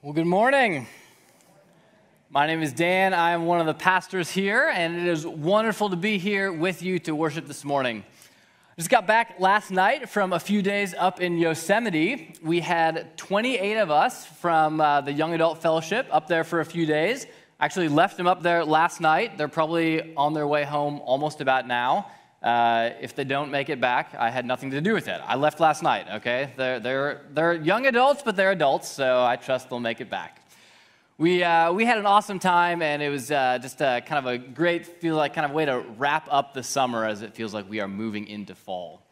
Well, good morning. My name is Dan. I am one of the pastors here, and it is wonderful to be here with you to worship this morning. Just got back last night from a few days up in Yosemite. We had 28 of us from uh, the Young Adult Fellowship up there for a few days. Actually, left them up there last night. They're probably on their way home almost about now. Uh, if they don't make it back, I had nothing to do with it. I left last night, okay? They're, they're, they're young adults, but they're adults, so I trust they'll make it back. We, uh, we had an awesome time, and it was uh, just a, kind of a great, feel like kind of way to wrap up the summer as it feels like we are moving into fall.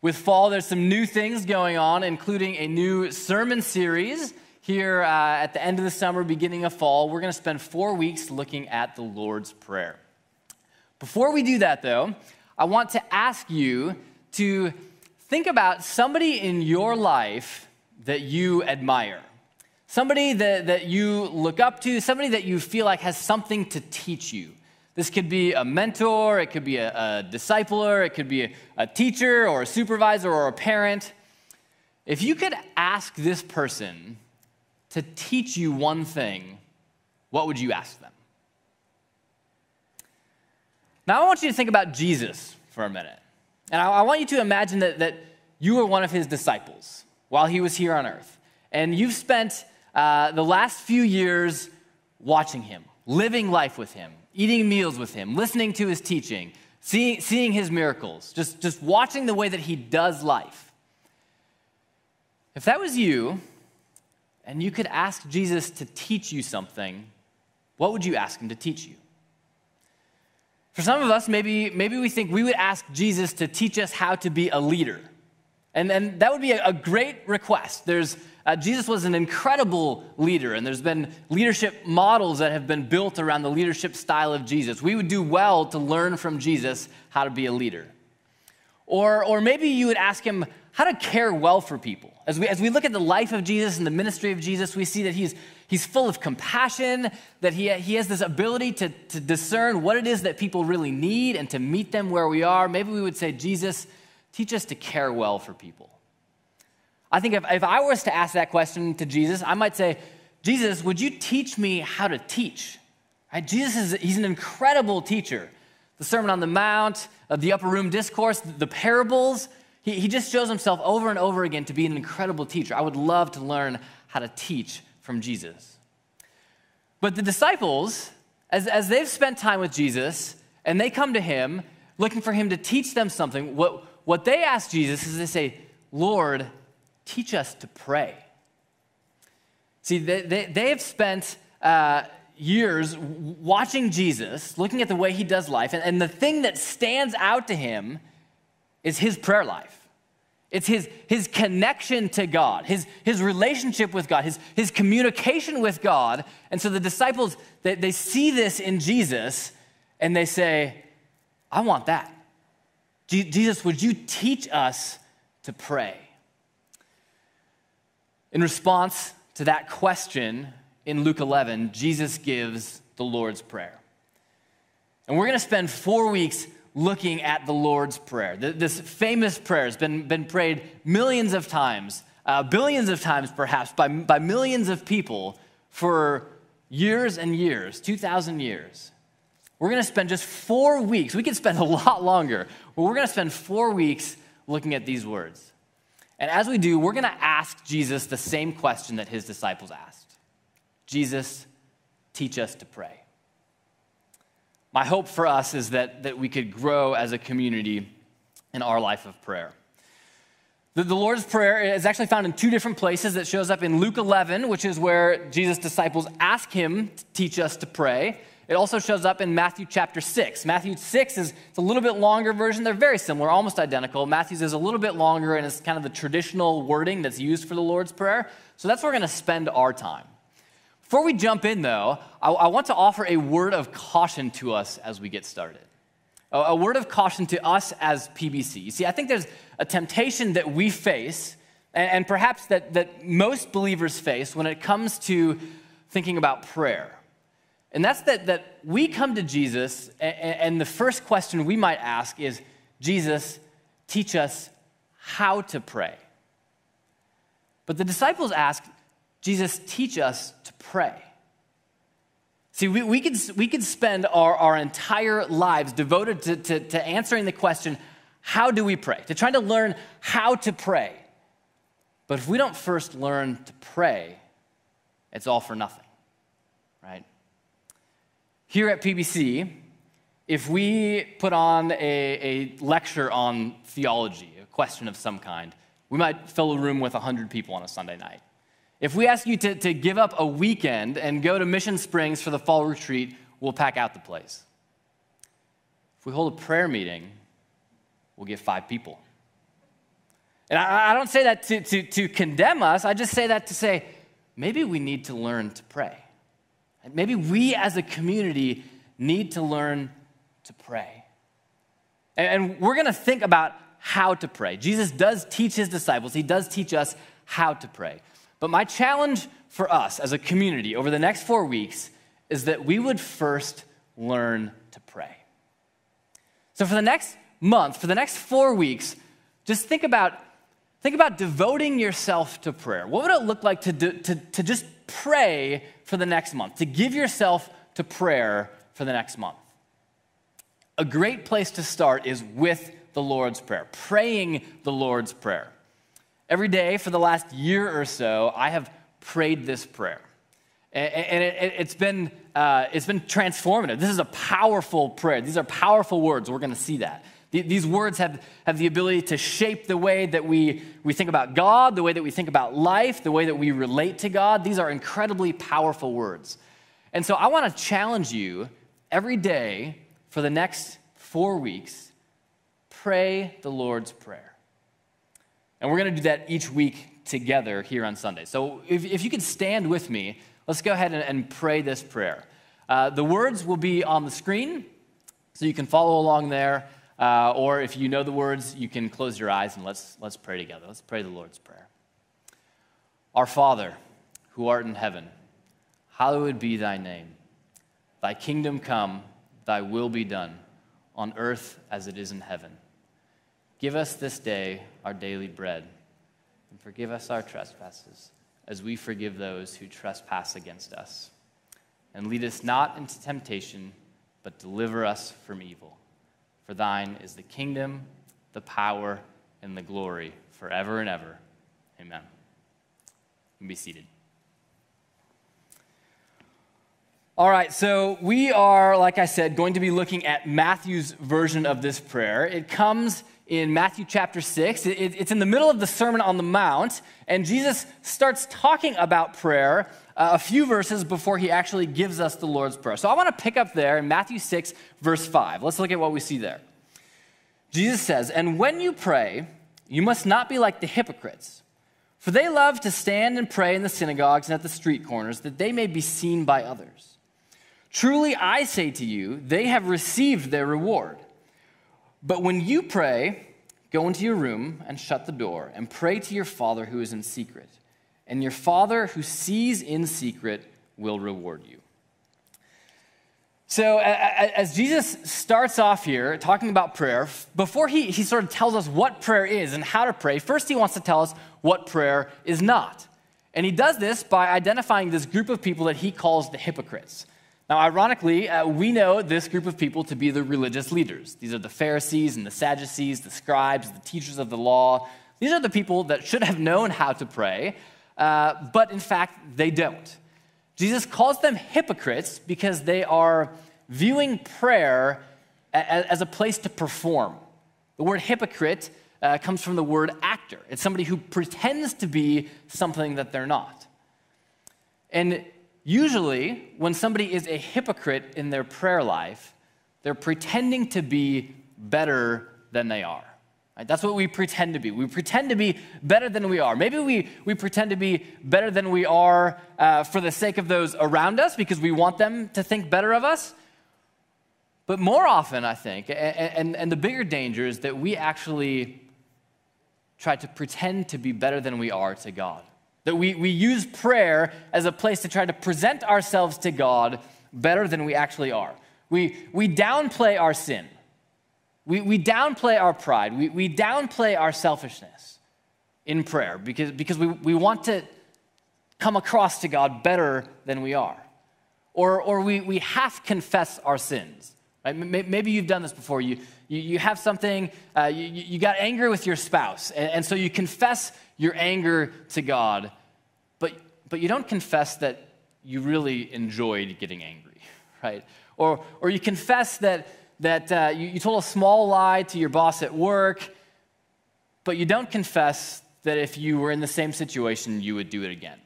With fall, there's some new things going on, including a new sermon series here uh, at the end of the summer, beginning of fall. We're going to spend four weeks looking at the Lord's Prayer. Before we do that, though, I want to ask you to think about somebody in your life that you admire, somebody that, that you look up to, somebody that you feel like has something to teach you. This could be a mentor, it could be a, a discipler, it could be a, a teacher or a supervisor or a parent. If you could ask this person to teach you one thing, what would you ask them? Now, I want you to think about Jesus for a minute. And I, I want you to imagine that, that you were one of his disciples while he was here on earth. And you've spent uh, the last few years watching him, living life with him, eating meals with him, listening to his teaching, seeing, seeing his miracles, just, just watching the way that he does life. If that was you, and you could ask Jesus to teach you something, what would you ask him to teach you? For some of us, maybe, maybe we think we would ask Jesus to teach us how to be a leader. And, and that would be a, a great request. There's, uh, Jesus was an incredible leader, and there's been leadership models that have been built around the leadership style of Jesus. We would do well to learn from Jesus how to be a leader. Or, or maybe you would ask him how to care well for people. As we, as we look at the life of Jesus and the ministry of Jesus, we see that he's, he's full of compassion, that he, he has this ability to, to discern what it is that people really need and to meet them where we are. Maybe we would say, Jesus, teach us to care well for people. I think if, if I was to ask that question to Jesus, I might say, Jesus, would you teach me how to teach? Right? Jesus is he's an incredible teacher. The Sermon on the Mount, uh, the Upper Room Discourse, the parables, he, he just shows himself over and over again to be an incredible teacher. I would love to learn how to teach from Jesus. But the disciples, as, as they've spent time with Jesus and they come to him looking for him to teach them something, what, what they ask Jesus is they say, Lord, teach us to pray. See, they, they, they have spent uh, years watching Jesus, looking at the way he does life, and, and the thing that stands out to him is his prayer life. It's his, his connection to God, his, his relationship with God, his, his communication with God. And so the disciples, they, they see this in Jesus and they say, I want that. Jesus, would you teach us to pray? In response to that question in Luke 11, Jesus gives the Lord's Prayer. And we're going to spend four weeks looking at the Lord's Prayer. This famous prayer has been, been prayed millions of times, uh, billions of times perhaps, by, by millions of people for years and years 2,000 years. We're going to spend just four weeks, we could spend a lot longer, but we're going to spend four weeks looking at these words. And as we do, we're going to ask Jesus the same question that his disciples asked Jesus, teach us to pray my hope for us is that, that we could grow as a community in our life of prayer. The, the Lord's Prayer is actually found in two different places. It shows up in Luke 11, which is where Jesus' disciples ask him to teach us to pray. It also shows up in Matthew chapter 6. Matthew 6 is it's a little bit longer version. They're very similar, almost identical. Matthew's is a little bit longer and it's kind of the traditional wording that's used for the Lord's Prayer. So that's where we're going to spend our time. Before we jump in, though, I, I want to offer a word of caution to us as we get started. A, a word of caution to us as PBC. You see, I think there's a temptation that we face, and, and perhaps that, that most believers face when it comes to thinking about prayer. And that's that, that we come to Jesus, and, and the first question we might ask is Jesus, teach us how to pray. But the disciples ask, Jesus, teach us to pray. See, we, we, could, we could spend our, our entire lives devoted to, to, to answering the question, how do we pray? To trying to learn how to pray. But if we don't first learn to pray, it's all for nothing, right? Here at PBC, if we put on a, a lecture on theology, a question of some kind, we might fill a room with 100 people on a Sunday night. If we ask you to, to give up a weekend and go to Mission Springs for the fall retreat, we'll pack out the place. If we hold a prayer meeting, we'll get five people. And I, I don't say that to, to, to condemn us, I just say that to say maybe we need to learn to pray. Maybe we as a community need to learn to pray. And we're going to think about how to pray. Jesus does teach his disciples, he does teach us how to pray. But my challenge for us as a community over the next four weeks is that we would first learn to pray. So for the next month, for the next four weeks, just think about, think about devoting yourself to prayer. What would it look like to, do, to, to just pray for the next month, to give yourself to prayer for the next month? A great place to start is with the Lord's Prayer, praying the Lord's Prayer. Every day for the last year or so, I have prayed this prayer. And it, has been, uh, it's been transformative. This is a powerful prayer. These are powerful words. We're going to see that. These words have, have the ability to shape the way that we, we think about God, the way that we think about life, the way that we relate to God. These are incredibly powerful words. And so I want to challenge you every day for the next four weeks pray the Lord's Prayer. And we're going to do that each week together here on Sunday. So if, if you could stand with me, let's go ahead and, and pray this prayer. Uh, the words will be on the screen, so you can follow along there. Uh, or if you know the words, you can close your eyes and let's, let's pray together. Let's pray the Lord's Prayer. Our Father, who art in heaven, hallowed be thy name. Thy kingdom come, thy will be done, on earth as it is in heaven. Give us this day our daily bread, and forgive us our trespasses, as we forgive those who trespass against us. And lead us not into temptation, but deliver us from evil. For thine is the kingdom, the power, and the glory forever and ever. Amen. You be seated. All right, so we are, like I said, going to be looking at Matthew's version of this prayer. It comes in Matthew chapter 6. It's in the middle of the Sermon on the Mount, and Jesus starts talking about prayer uh, a few verses before he actually gives us the Lord's Prayer. So I want to pick up there in Matthew 6, verse 5. Let's look at what we see there. Jesus says, And when you pray, you must not be like the hypocrites, for they love to stand and pray in the synagogues and at the street corners, that they may be seen by others. Truly, I say to you, they have received their reward. But when you pray, go into your room and shut the door and pray to your Father who is in secret. And your Father who sees in secret will reward you. So, as Jesus starts off here talking about prayer, before he, he sort of tells us what prayer is and how to pray, first he wants to tell us what prayer is not. And he does this by identifying this group of people that he calls the hypocrites. Now, ironically, uh, we know this group of people to be the religious leaders. These are the Pharisees and the Sadducees, the scribes, the teachers of the law. These are the people that should have known how to pray, uh, but in fact, they don't. Jesus calls them hypocrites because they are viewing prayer as, a place to perform. The word hypocrite uh, comes from the word actor, it's somebody who pretends to be something that they're not. And Usually, when somebody is a hypocrite in their prayer life, they're pretending to be better than they are. Right? That's what we pretend to be. We pretend to be better than we are. Maybe we, we pretend to be better than we are uh, for the sake of those around us because we want them to think better of us. But more often, I think, and, and, and the bigger danger is that we actually try to pretend to be better than we are to God. That we, we use prayer as a place to try to present ourselves to God better than we actually are. We, we downplay our sin. We, we downplay our pride. We, we downplay our selfishness in prayer because, because we, we want to come across to God better than we are. Or, or we, we half confess our sins. Right? Maybe you've done this before. You, you, you have something, uh, you, you got angry with your spouse, and, and so you confess your anger to God, but, but you don't confess that you really enjoyed getting angry, right? Or, or you confess that, that uh, you, you told a small lie to your boss at work, but you don't confess that if you were in the same situation, you would do it again.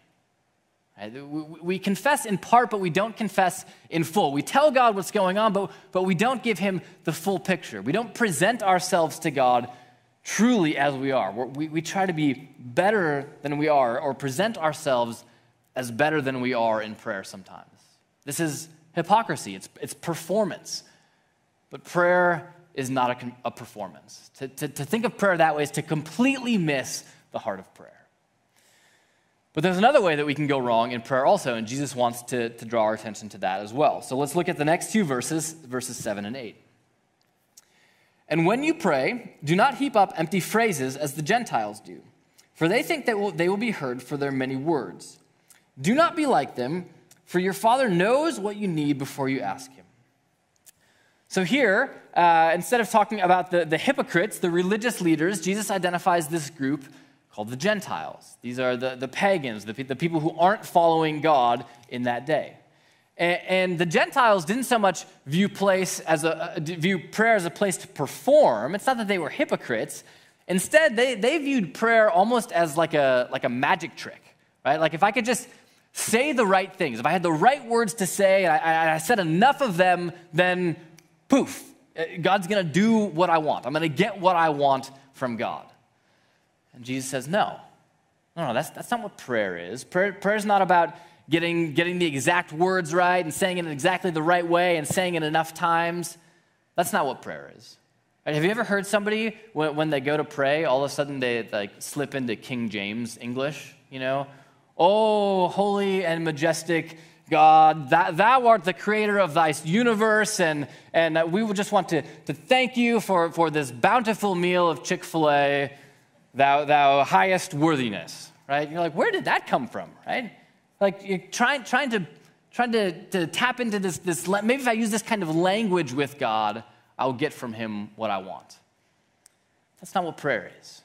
We confess in part, but we don't confess in full. We tell God what's going on, but, but we don't give Him the full picture. We don't present ourselves to God truly as we are. We, we try to be better than we are or present ourselves as better than we are in prayer sometimes. This is hypocrisy, it's, it's performance. But prayer is not a, a performance. To, to, to think of prayer that way is to completely miss the heart of prayer. But there's another way that we can go wrong in prayer also, and Jesus wants to, to draw our attention to that as well. So let's look at the next two verses, verses 7 and 8. And when you pray, do not heap up empty phrases as the Gentiles do, for they think that they will be heard for their many words. Do not be like them, for your Father knows what you need before you ask Him. So here, uh, instead of talking about the, the hypocrites, the religious leaders, Jesus identifies this group called the Gentiles. These are the, the pagans, the, the people who aren't following God in that day. And, the Gentiles didn't so much view place as a, view prayer as a place to perform. It's not that they were hypocrites. Instead, they, they viewed prayer almost as like a, like a magic trick, right? Like if I could just say the right things, if I had the right words to say and I, I said enough of them, then poof, uh, God's gonna do what I want. I'm gonna get what I want from God. And Jesus says, no. No, no, that's, that's not what prayer is. Prayer, prayer is not about getting, getting the exact words right and saying it exactly the right way and saying it enough times. That's not what prayer is. Right? Have you ever heard somebody, when, when they go to pray, all of a sudden they like slip into King James English, you know? Oh, holy and majestic God, that, thou art the creator of thy universe, and, and we would just want to, to thank you for, for this bountiful meal of Chick fil A, thou, thou highest worthiness, right? You're like, where did that come from, right? Like you're trying, trying, to, trying to, to tap into this, this, maybe if I use this kind of language with God, I'll get from him what I want. That's not what prayer is.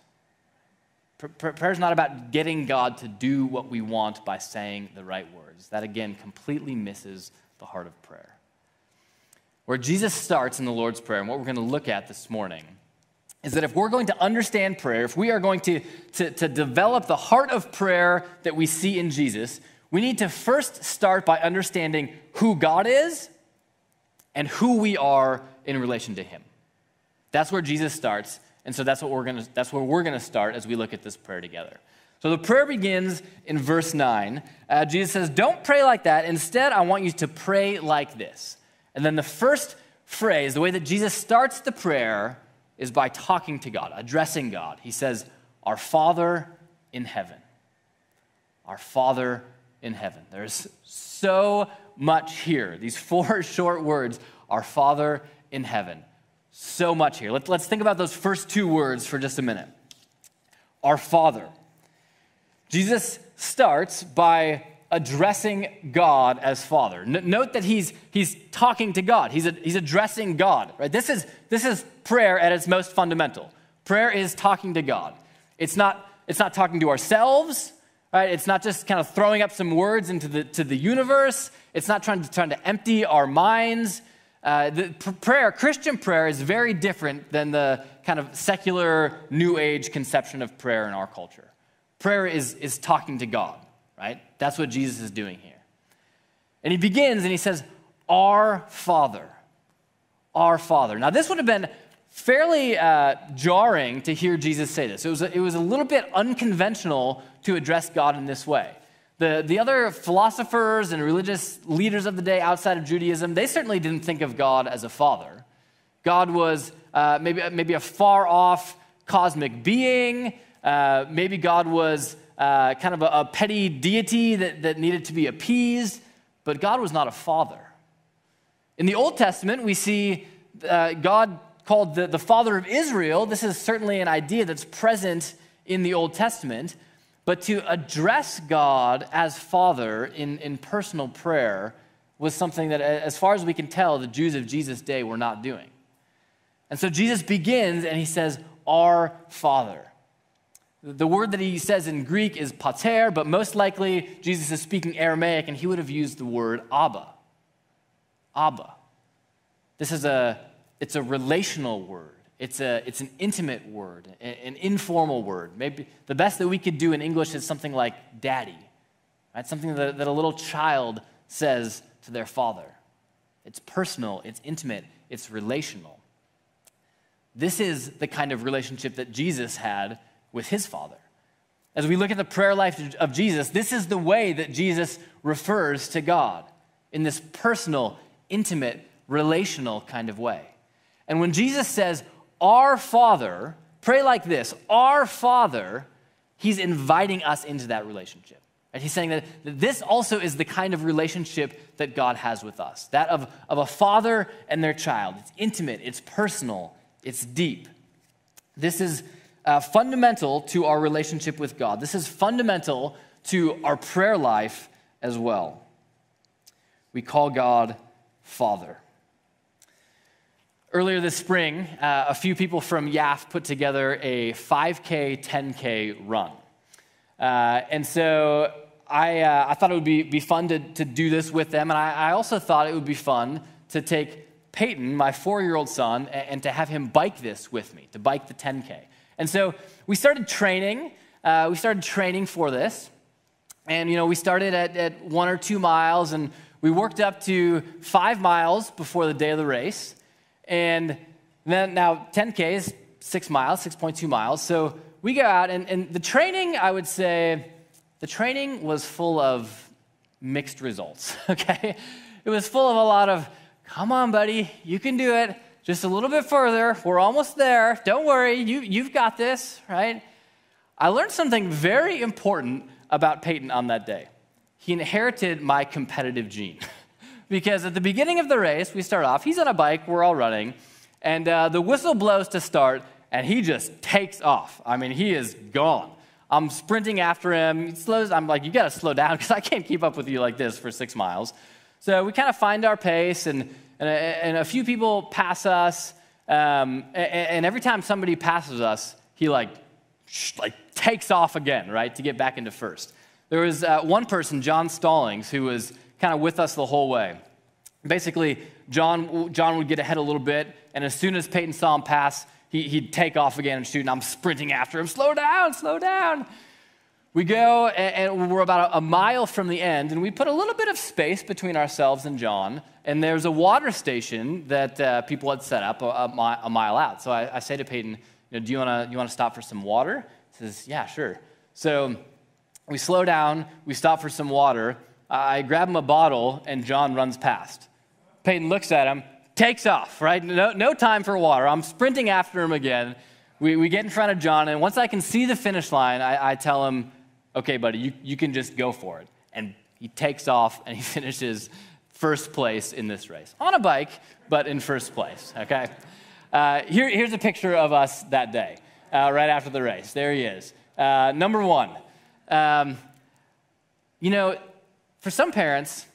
Prayer is not about getting God to do what we want by saying the right words. That, again, completely misses the heart of prayer. Where Jesus starts in the Lord's Prayer, and what we're going to look at this morning, is that if we're going to understand prayer, if we are going to, to, to develop the heart of prayer that we see in Jesus, we need to first start by understanding who God is and who we are in relation to him. That's where Jesus starts, and so that's what we're to that's where we're going to start as we look at this prayer together. So the prayer begins in verse 9. Uh, Jesus says, Don't pray like that. Instead, I want you to pray like this. And then the first phrase, the way that Jesus starts the prayer, is by talking to God, addressing God. He says, Our Father in heaven. Our Father in heaven. There's so much here. These four short words, our Father in heaven. So much here. Let, us think about those first two words for just a minute. Our Father. Jesus starts by addressing God as Father. Note that he's, he's talking to God, he's, a, he's addressing God. Right? This, is, this is prayer at its most fundamental. Prayer is talking to God. It's not, it's not talking to ourselves, Right? It's not just kind of throwing up some words into the, to the universe. It's not trying to, trying to empty our minds. Uh, the prayer, Christian prayer, is very different than the kind of secular New Age conception of prayer in our culture. Prayer is, is talking to God, right? That's what Jesus is doing here. And he begins and he says, Our Father. Our Father. Now, this would have been fairly uh, jarring to hear Jesus say this. It was, a, it was a little bit unconventional to address God in this way. The, the other philosophers and religious leaders of the day outside of Judaism, they certainly didn't think of God as a father. God was uh, maybe, maybe a far off cosmic being. Uh, maybe God was uh, kind of a, a petty deity that, that needed to be appeased, but God was not a father. In the Old Testament, we see uh, God called the, the father of Israel. This is certainly an idea that's present in the Old Testament. But to address God as Father in, in personal prayer was something that, as far as we can tell, the Jews of Jesus' day were not doing. And so Jesus begins and he says, Our Father. The word that he says in Greek is pater, but most likely Jesus is speaking Aramaic and he would have used the word Abba. Abba. This is a, it's a relational word. It's, a, it's an intimate word, an informal word. Maybe the best that we could do in English is something like daddy, right? Something that, that a little child says to their father. It's personal, it's intimate, it's relational. This is the kind of relationship that Jesus had with his father. As we look at the prayer life of Jesus, this is the way that Jesus refers to God in this personal, intimate, relational kind of way. And when Jesus says, our Father, pray like this Our Father, He's inviting us into that relationship. Right? He's saying that this also is the kind of relationship that God has with us that of, of a father and their child. It's intimate, it's personal, it's deep. This is uh, fundamental to our relationship with God. This is fundamental to our prayer life as well. We call God Father. Earlier this spring, uh, a few people from YAF put together a 5K, 10K run. Uh, and so I, uh, I thought it would be, be fun to, to do this with them. And I, I also thought it would be fun to take Peyton, my four year old son, and, and, to have him bike this with me, to bike the 10K. And so we started training. Uh, we started training for this. And, you know, we started at, at one or two miles, and we worked up to five miles before the day of the race. And then now 10K is six miles, 6.2 miles. So we go out, and, and the training, I would say, the training was full of mixed results, okay? It was full of a lot of, come on, buddy, you can do it. Just a little bit further. We're almost there. Don't worry, you, you've got this, right? I learned something very important about Peyton on that day. He inherited my competitive gene. because at the beginning of the race, we start off, he's on a bike, we're all running, and uh, the whistle blows to start, and he just takes off. I mean, he is gone. I'm sprinting after him. He slows. I'm like, you got to slow down because I can't keep up with you like this for six miles. So we kind of find our pace, and, and, a, and a few people pass us. Um, and, and, every time somebody passes us, he like, like takes off again, right, to get back into first. There was uh, one person, John Stallings, who was kind of with us the whole way. Basically, John, John would get ahead a little bit, and as soon as Peyton saw him pass, he, would take off again and shoot, and I'm sprinting after him. Slow down, slow down. We go, and, we're about a, a mile from the end, and we put a little bit of space between ourselves and John, and there's a water station that uh, people had set up a, a, a mile out. So I, I, say to Peyton, you know, do you want to you wanna stop for some water? He says, yeah, sure. So we slow down, we stop for some water, I grab him a bottle, and John runs past. Peyton looks at him, takes off, right? No, no time for water. I'm sprinting after him again. We, we get in front of John, and once I can see the finish line, I, I tell him, okay, buddy, you, you can just go for it. And he takes off and he finishes first place in this race on a bike, but in first place, okay? Uh, here, here's a picture of us that day, uh, right after the race. There he is. Uh, number one. Um, you know, for some parents,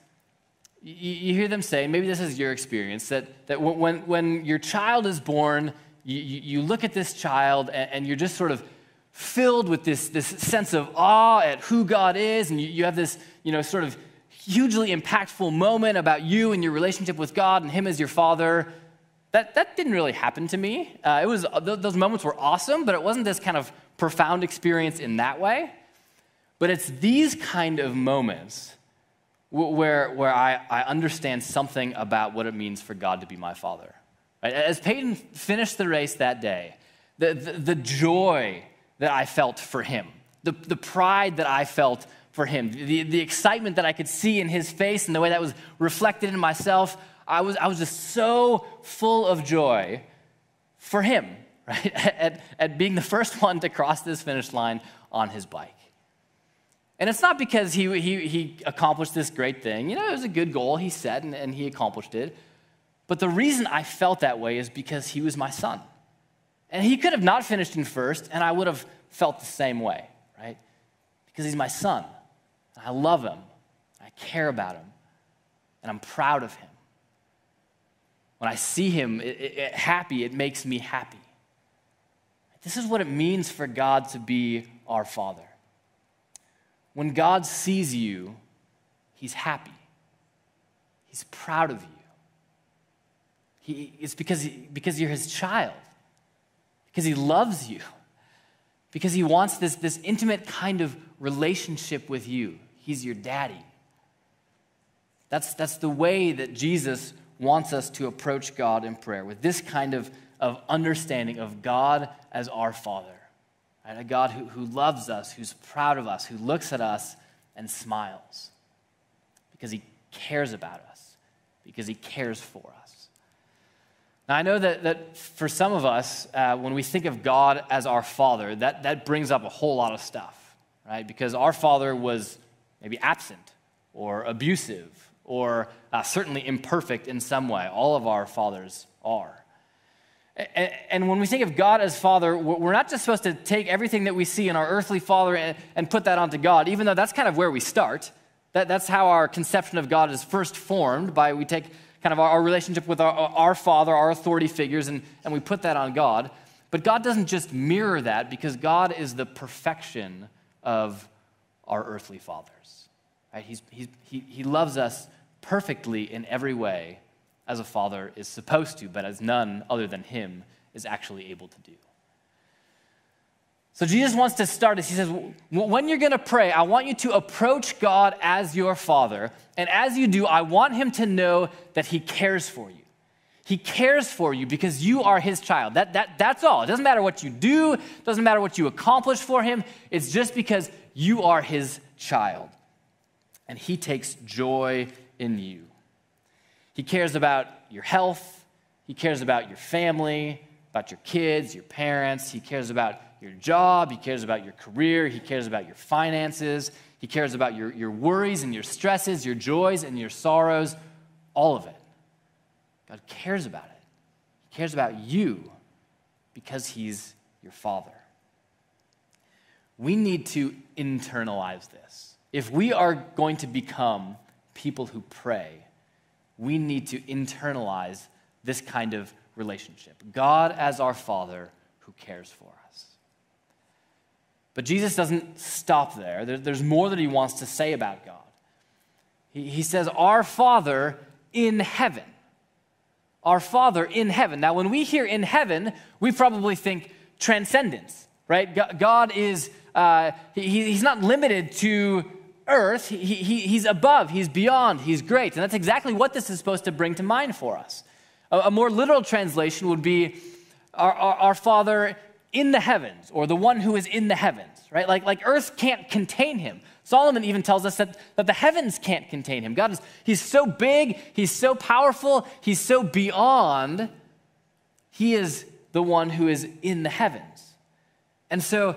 you, you hear them say, maybe this is your experience, that, that when, when your child is born, you, you look at this child and, and you're just sort of filled with this, this sense of awe at who God is, and you, you have this, you know, sort of hugely impactful moment about you and your relationship with God and Him as your Father. That, that didn't really happen to me. Uh, it was, those moments were awesome, but it wasn't this kind of profound experience in that way. But it's these kind of moments where, where I, I understand something about what it means for God to be my father. Right? As Peyton finished the race that day, the, the, the joy that I felt for him, the, the pride that I felt for him, the, the excitement that I could see in his face and the way that was reflected in myself, I was, I was just so full of joy for him, right? At, at being the first one to cross this finish line on his bike. And it's not because he, he, he accomplished this great thing. You know, it was a good goal he set and, and he accomplished it. But the reason I felt that way is because he was my son. And he could have not finished in first, and I would have felt the same way, right? because he's my son. I love him. I care about him. And I'm proud of him. When I see him it, it, happy, it makes me happy. This is what it means for God to be our Father. When God sees you, he's happy, he's proud of you. He, it's because, he, because you're his child, because he loves you, because he wants this, this intimate kind of relationship with you. He's your daddy. That's, that's the way that Jesus wants us to approach God in prayer, with this kind of, of understanding of God as our Father. A God who, who loves us, who's proud of us, who looks at us and smiles because he cares about us, because he cares for us. Now, I know that, that for some of us, uh, when we think of God as our Father, that, that brings up a whole lot of stuff, right? Because our Father was maybe absent or abusive or uh, certainly imperfect in some way. All of our fathers are. And, when we think of God as Father, we're not just supposed to take everything that we see in our earthly Father and, put that onto God, even though that's kind of where we start. That's how our conception of God is first formed by we take kind of our, relationship with our, Father, our authority figures, and, and we put that on God. But God doesn't just mirror that because God is the perfection of our earthly fathers. Right? He's, he's, he, he loves us perfectly in every way as a father is supposed to, but as none other than him is actually able to do. So Jesus wants to start this. He says, when you're going to pray, I want you to approach God as your father. And as you do, I want him to know that he cares for you. He cares for you because you are his child. That, that, that's all. It doesn't matter what you do, it doesn't matter what you accomplish for him. It's just because you are his child. And he takes joy in you. He cares about your health, He cares about your family, about your kids, your parents, He cares about your job, He cares about your career, He cares about your finances, He cares about your, your worries and your stresses, your joys and your sorrows, all of it. God cares about it. He cares about you because He's your Father. We need to internalize this. If we are going to become people who pray, we need to internalize this kind of relationship God as our Father who cares for us. But Jesus doesn't stop there, there's more that he wants to say about God. He says, Our Father in heaven. Our Father in heaven. Now, when we hear in heaven, we probably think transcendence, right? God is, uh, he, he's not limited to earth, he, he, he's above, he's beyond, he's great. And that's exactly what this is supposed to bring to mind for us. A, a more literal translation would be our, our, our, Father in the heavens, or the one who is in the heavens, right? Like, like earth can't contain him. Solomon even tells us that, that the heavens can't contain him. God is, he's so big, he's so powerful, he's so beyond. He is the one who is in the heavens. And so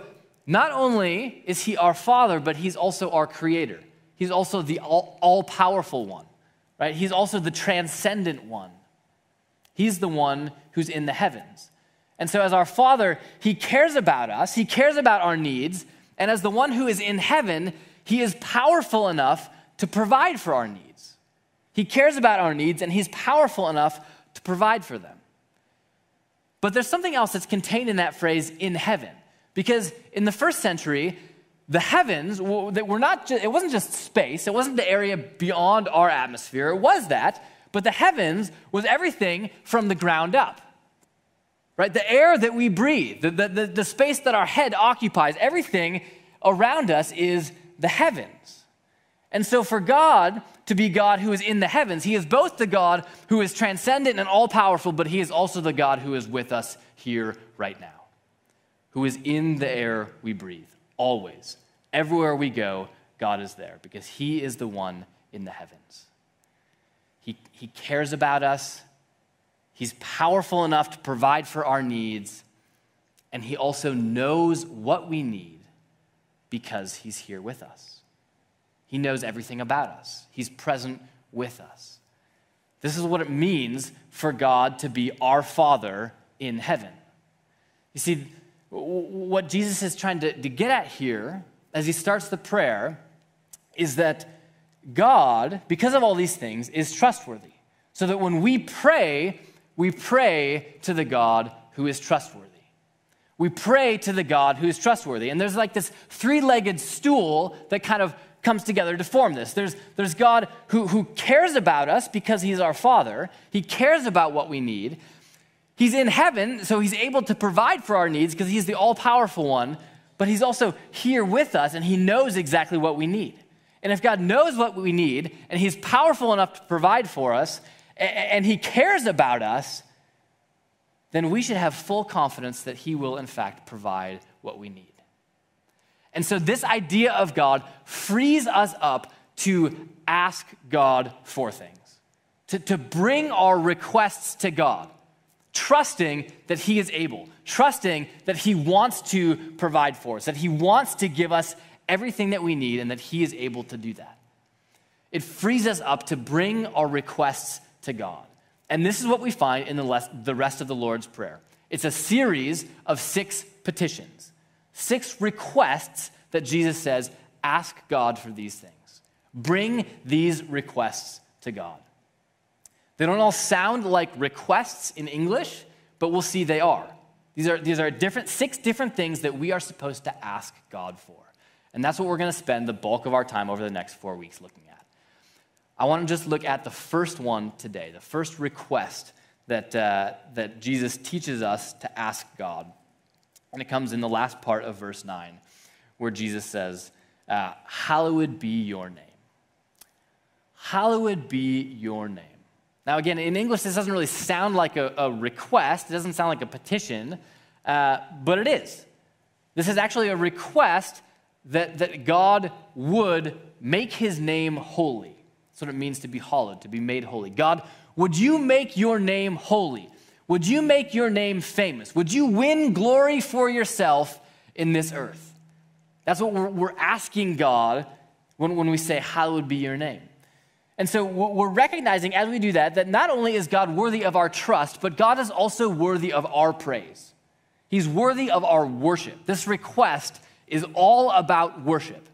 not only is he our father, but he's also our creator. He's also the all powerful one, right? He's also the transcendent one. He's the one who's in the heavens. And so, as our father, he cares about us, he cares about our needs, and as the one who is in heaven, he is powerful enough to provide for our needs. He cares about our needs, and he's powerful enough to provide for them. But there's something else that's contained in that phrase, in heaven. Because in the first century, the heavens were not just, it wasn't just space, it wasn't the area beyond our atmosphere, it was that, but the heavens was everything from the ground up. Right? The air that we breathe, the, the, the space that our head occupies, everything around us is the heavens. And so, for God to be God who is in the heavens, He is both the God who is transcendent and all powerful, but He is also the God who is with us here right now who is in the air we breathe, always. Everywhere we go, God is there because He is the one in the heavens. He, he cares about us, He's powerful enough to provide for our needs, and He also knows what we need because He's here with us. He knows everything about us, He's present with us. This is what it means for God to be our Father in heaven. You see, what Jesus is trying to, to get at here as he starts the prayer is that God, because of all these things, is trustworthy. So that when we pray, we pray to the God who is trustworthy. We pray to the God who is trustworthy. And there's like this three legged stool that kind of comes together to form this. There's, there's God who, who cares about us because he's our Father, he cares about what we need. He's in heaven, so he's able to provide for our needs because he's the all powerful one, but he's also here with us and he knows exactly what we need. And if God knows what we need and he's powerful enough to provide for us and he cares about us, then we should have full confidence that he will, in fact, provide what we need. And so, this idea of God frees us up to ask God for things, to, to bring our requests to God trusting that He is able, trusting that He wants to provide for us, that He wants to give us everything that we need, and that He is able to do that. It frees us up to bring our requests to God. And this is what we find in the rest of the Lord's Prayer it's a series of six petitions, six requests that Jesus says, ask God for these things. Bring these requests to God. They don't all sound like requests in English, but we'll see they are. These are, these are different, six different things that we are supposed to ask God for. And that's what we're going to spend the bulk of our time over the next four weeks looking at. I want to just look at the first one today, the first request that, uh, that Jesus teaches us to ask God. And it comes in the last part of verse 9, where Jesus says, uh, Hallowed be your name. Hallowed be your name. Now, again, in English, this doesn't really sound like a, a request, it doesn't sound like a petition, uh, but it is. This is actually a request that, that God would make his name holy. That's what it means to be hallowed, to be made holy. God, would you make your name holy? Would you make your name famous? Would you win glory for yourself in this earth? That's what we're, we're asking God when, when we say, Hallowed be your name. And so we're recognizing as we do that that not only is God worthy of our trust, but God is also worthy of our praise. He's worthy of our worship. This request is all about worship.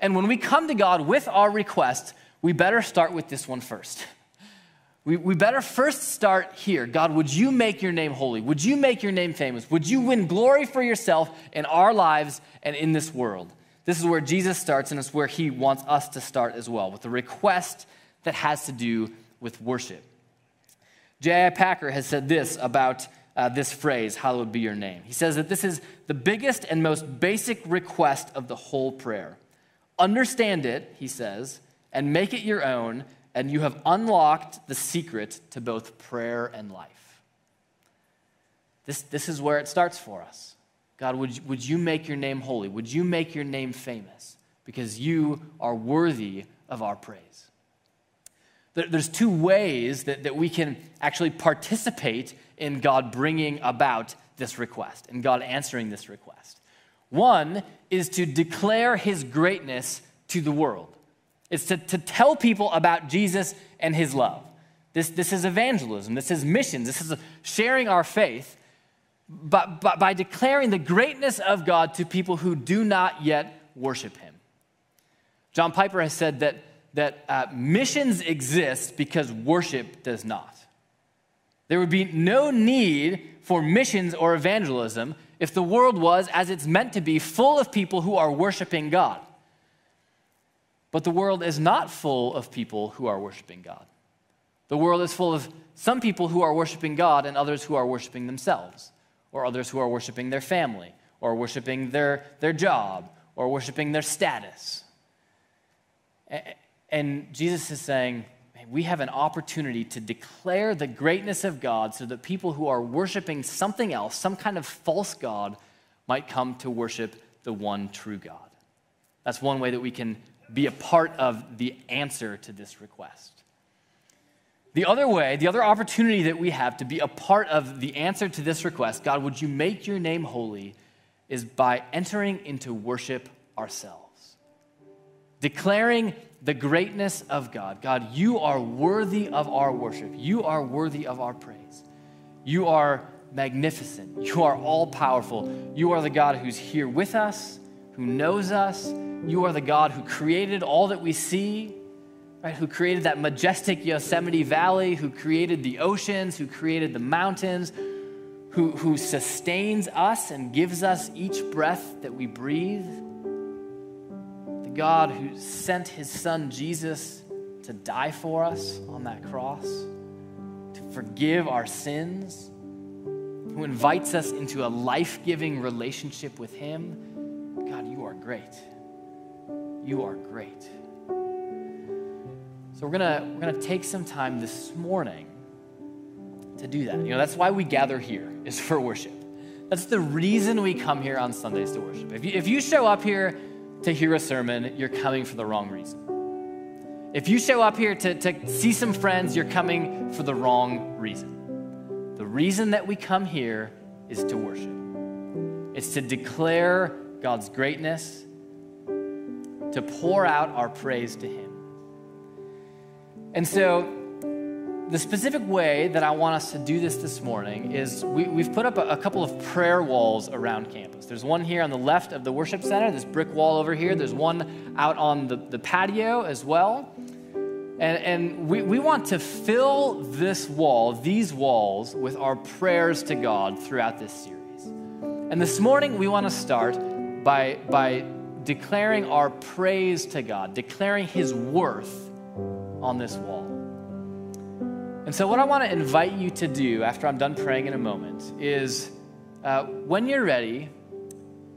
And when we come to God with our request, we better start with this one first. We, we better first start here. God, would you make your name holy? Would you make your name famous? Would you win glory for yourself in our lives and in this world? This is where Jesus starts, and it's where he wants us to start as well, with a request that has to do with worship. J.I. Packer has said this about uh, this phrase, Hallowed be your name. He says that this is the biggest and most basic request of the whole prayer. Understand it, he says, and make it your own, and you have unlocked the secret to both prayer and life. This, this is where it starts for us. God, would, would you make your name holy? Would you make your name famous? Because you are worthy of our praise. There's two ways that, that we can actually participate in God bringing about this request and God answering this request. One is to declare his greatness to the world, it's to, to tell people about Jesus and his love. This, this is evangelism, this is missions, this is sharing our faith but, but by declaring the greatness of God to people who do not yet worship him. John Piper has said that, that uh, missions exist because worship does not. There would be no need for missions or evangelism if the world was, as it's meant to be, full of people who are worshiping God. But the world is not full of people who are worshiping God. The world is full of some people who are worshiping God and others who are worshiping themselves or others who are worshiping their family, or worshiping their, their job, or worshiping their status. And Jesus is saying, we have an opportunity to declare the greatness of God so that people who are worshiping something else, some kind of false God, might come to worship the one true God. That's one way that we can be a part of the answer to this request. The other way, the other opportunity that we have to be a part of the answer to this request, God, would you make your name holy, is by entering into worship ourselves. Declaring the greatness of God. God, you are worthy of our worship. You are worthy of our praise. You are magnificent. You are all powerful. You are the God who's here with us, who knows us. You are the God who created all that we see, right? Who created that majestic Yosemite Valley, who created the oceans, who created the mountains, who, who sustains us and gives us each breath that we breathe. The God who sent his son Jesus to die for us on that cross, to forgive our sins, who invites us into a life giving relationship with him. God, you are great. You are great. So we're gonna we're gonna take some time this morning to do that. You know, that's why we gather here is for worship. That's the reason we come here on Sundays to worship. If you, if you show up here to hear a sermon, you're coming for the wrong reason. If you show up here to, to see some friends, you're coming for the wrong reason. The reason that we come here is to worship. It's to declare God's greatness, to pour out our praise to Him. And so the specific way that I want us to do this this morning is we, have put up a, a, couple of prayer walls around campus. There's one here on the left of the worship center, this brick wall over here. There's one out on the, the patio as well. And, and we, we want to fill this wall, these walls, with our prayers to God throughout this series. And this morning, we want to start by, by declaring our praise to God, declaring His worth on this wall. And so, what I want to invite you to do after I'm done praying in a moment is uh, when you're ready,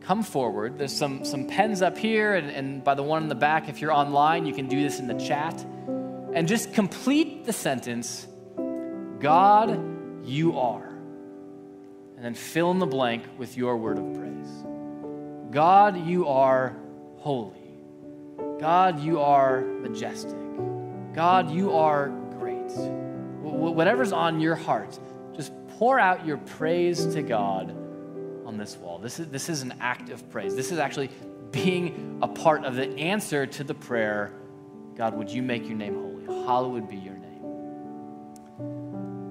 come forward. There's some, some pens up here, and, and by the one in the back, if you're online, you can do this in the chat. And just complete the sentence God, you are. And then fill in the blank with your word of praise. God, you are holy. God, you are majestic. God, you are great whatever's on your heart, just pour out your praise to God on this wall. This is, this is an act of praise. This is actually being a part of the answer to the prayer God, would you make your name holy? Hallowed be your name.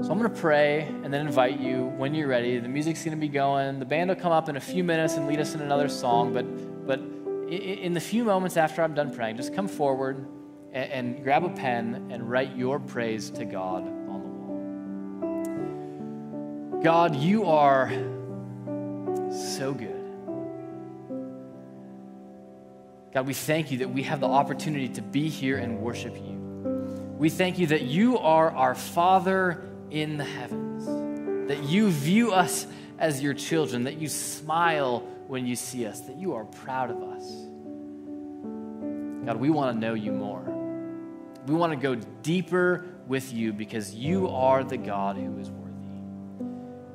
So I'm going to pray and then invite you when you're ready. The music's going to be going. The band will come up in a few minutes and lead us in another song. But, but in the few moments after I'm done praying, just come forward and, and grab a pen and write your praise to God on the wall. God, you are so good. God, we thank you that we have the opportunity to be here and worship you. We thank you that you are our Father in the heavens, that you view us as your children, that you smile when you see us, that you are proud of us. God, we want to know you more. We want to go deeper with you because you are the God who is worthy.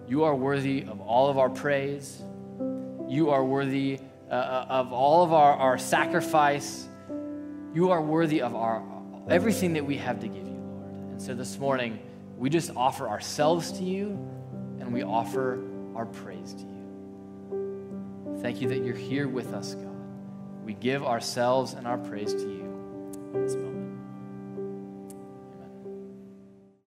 You are worthy of all of our praise. You are worthy uh, uh, of all of our, our sacrifice. You are worthy of our everything that we have to give you, Lord. And so this morning, we just offer ourselves to you and we offer our praise to you. Thank you that you're here with us, God. We give ourselves and our praise to you.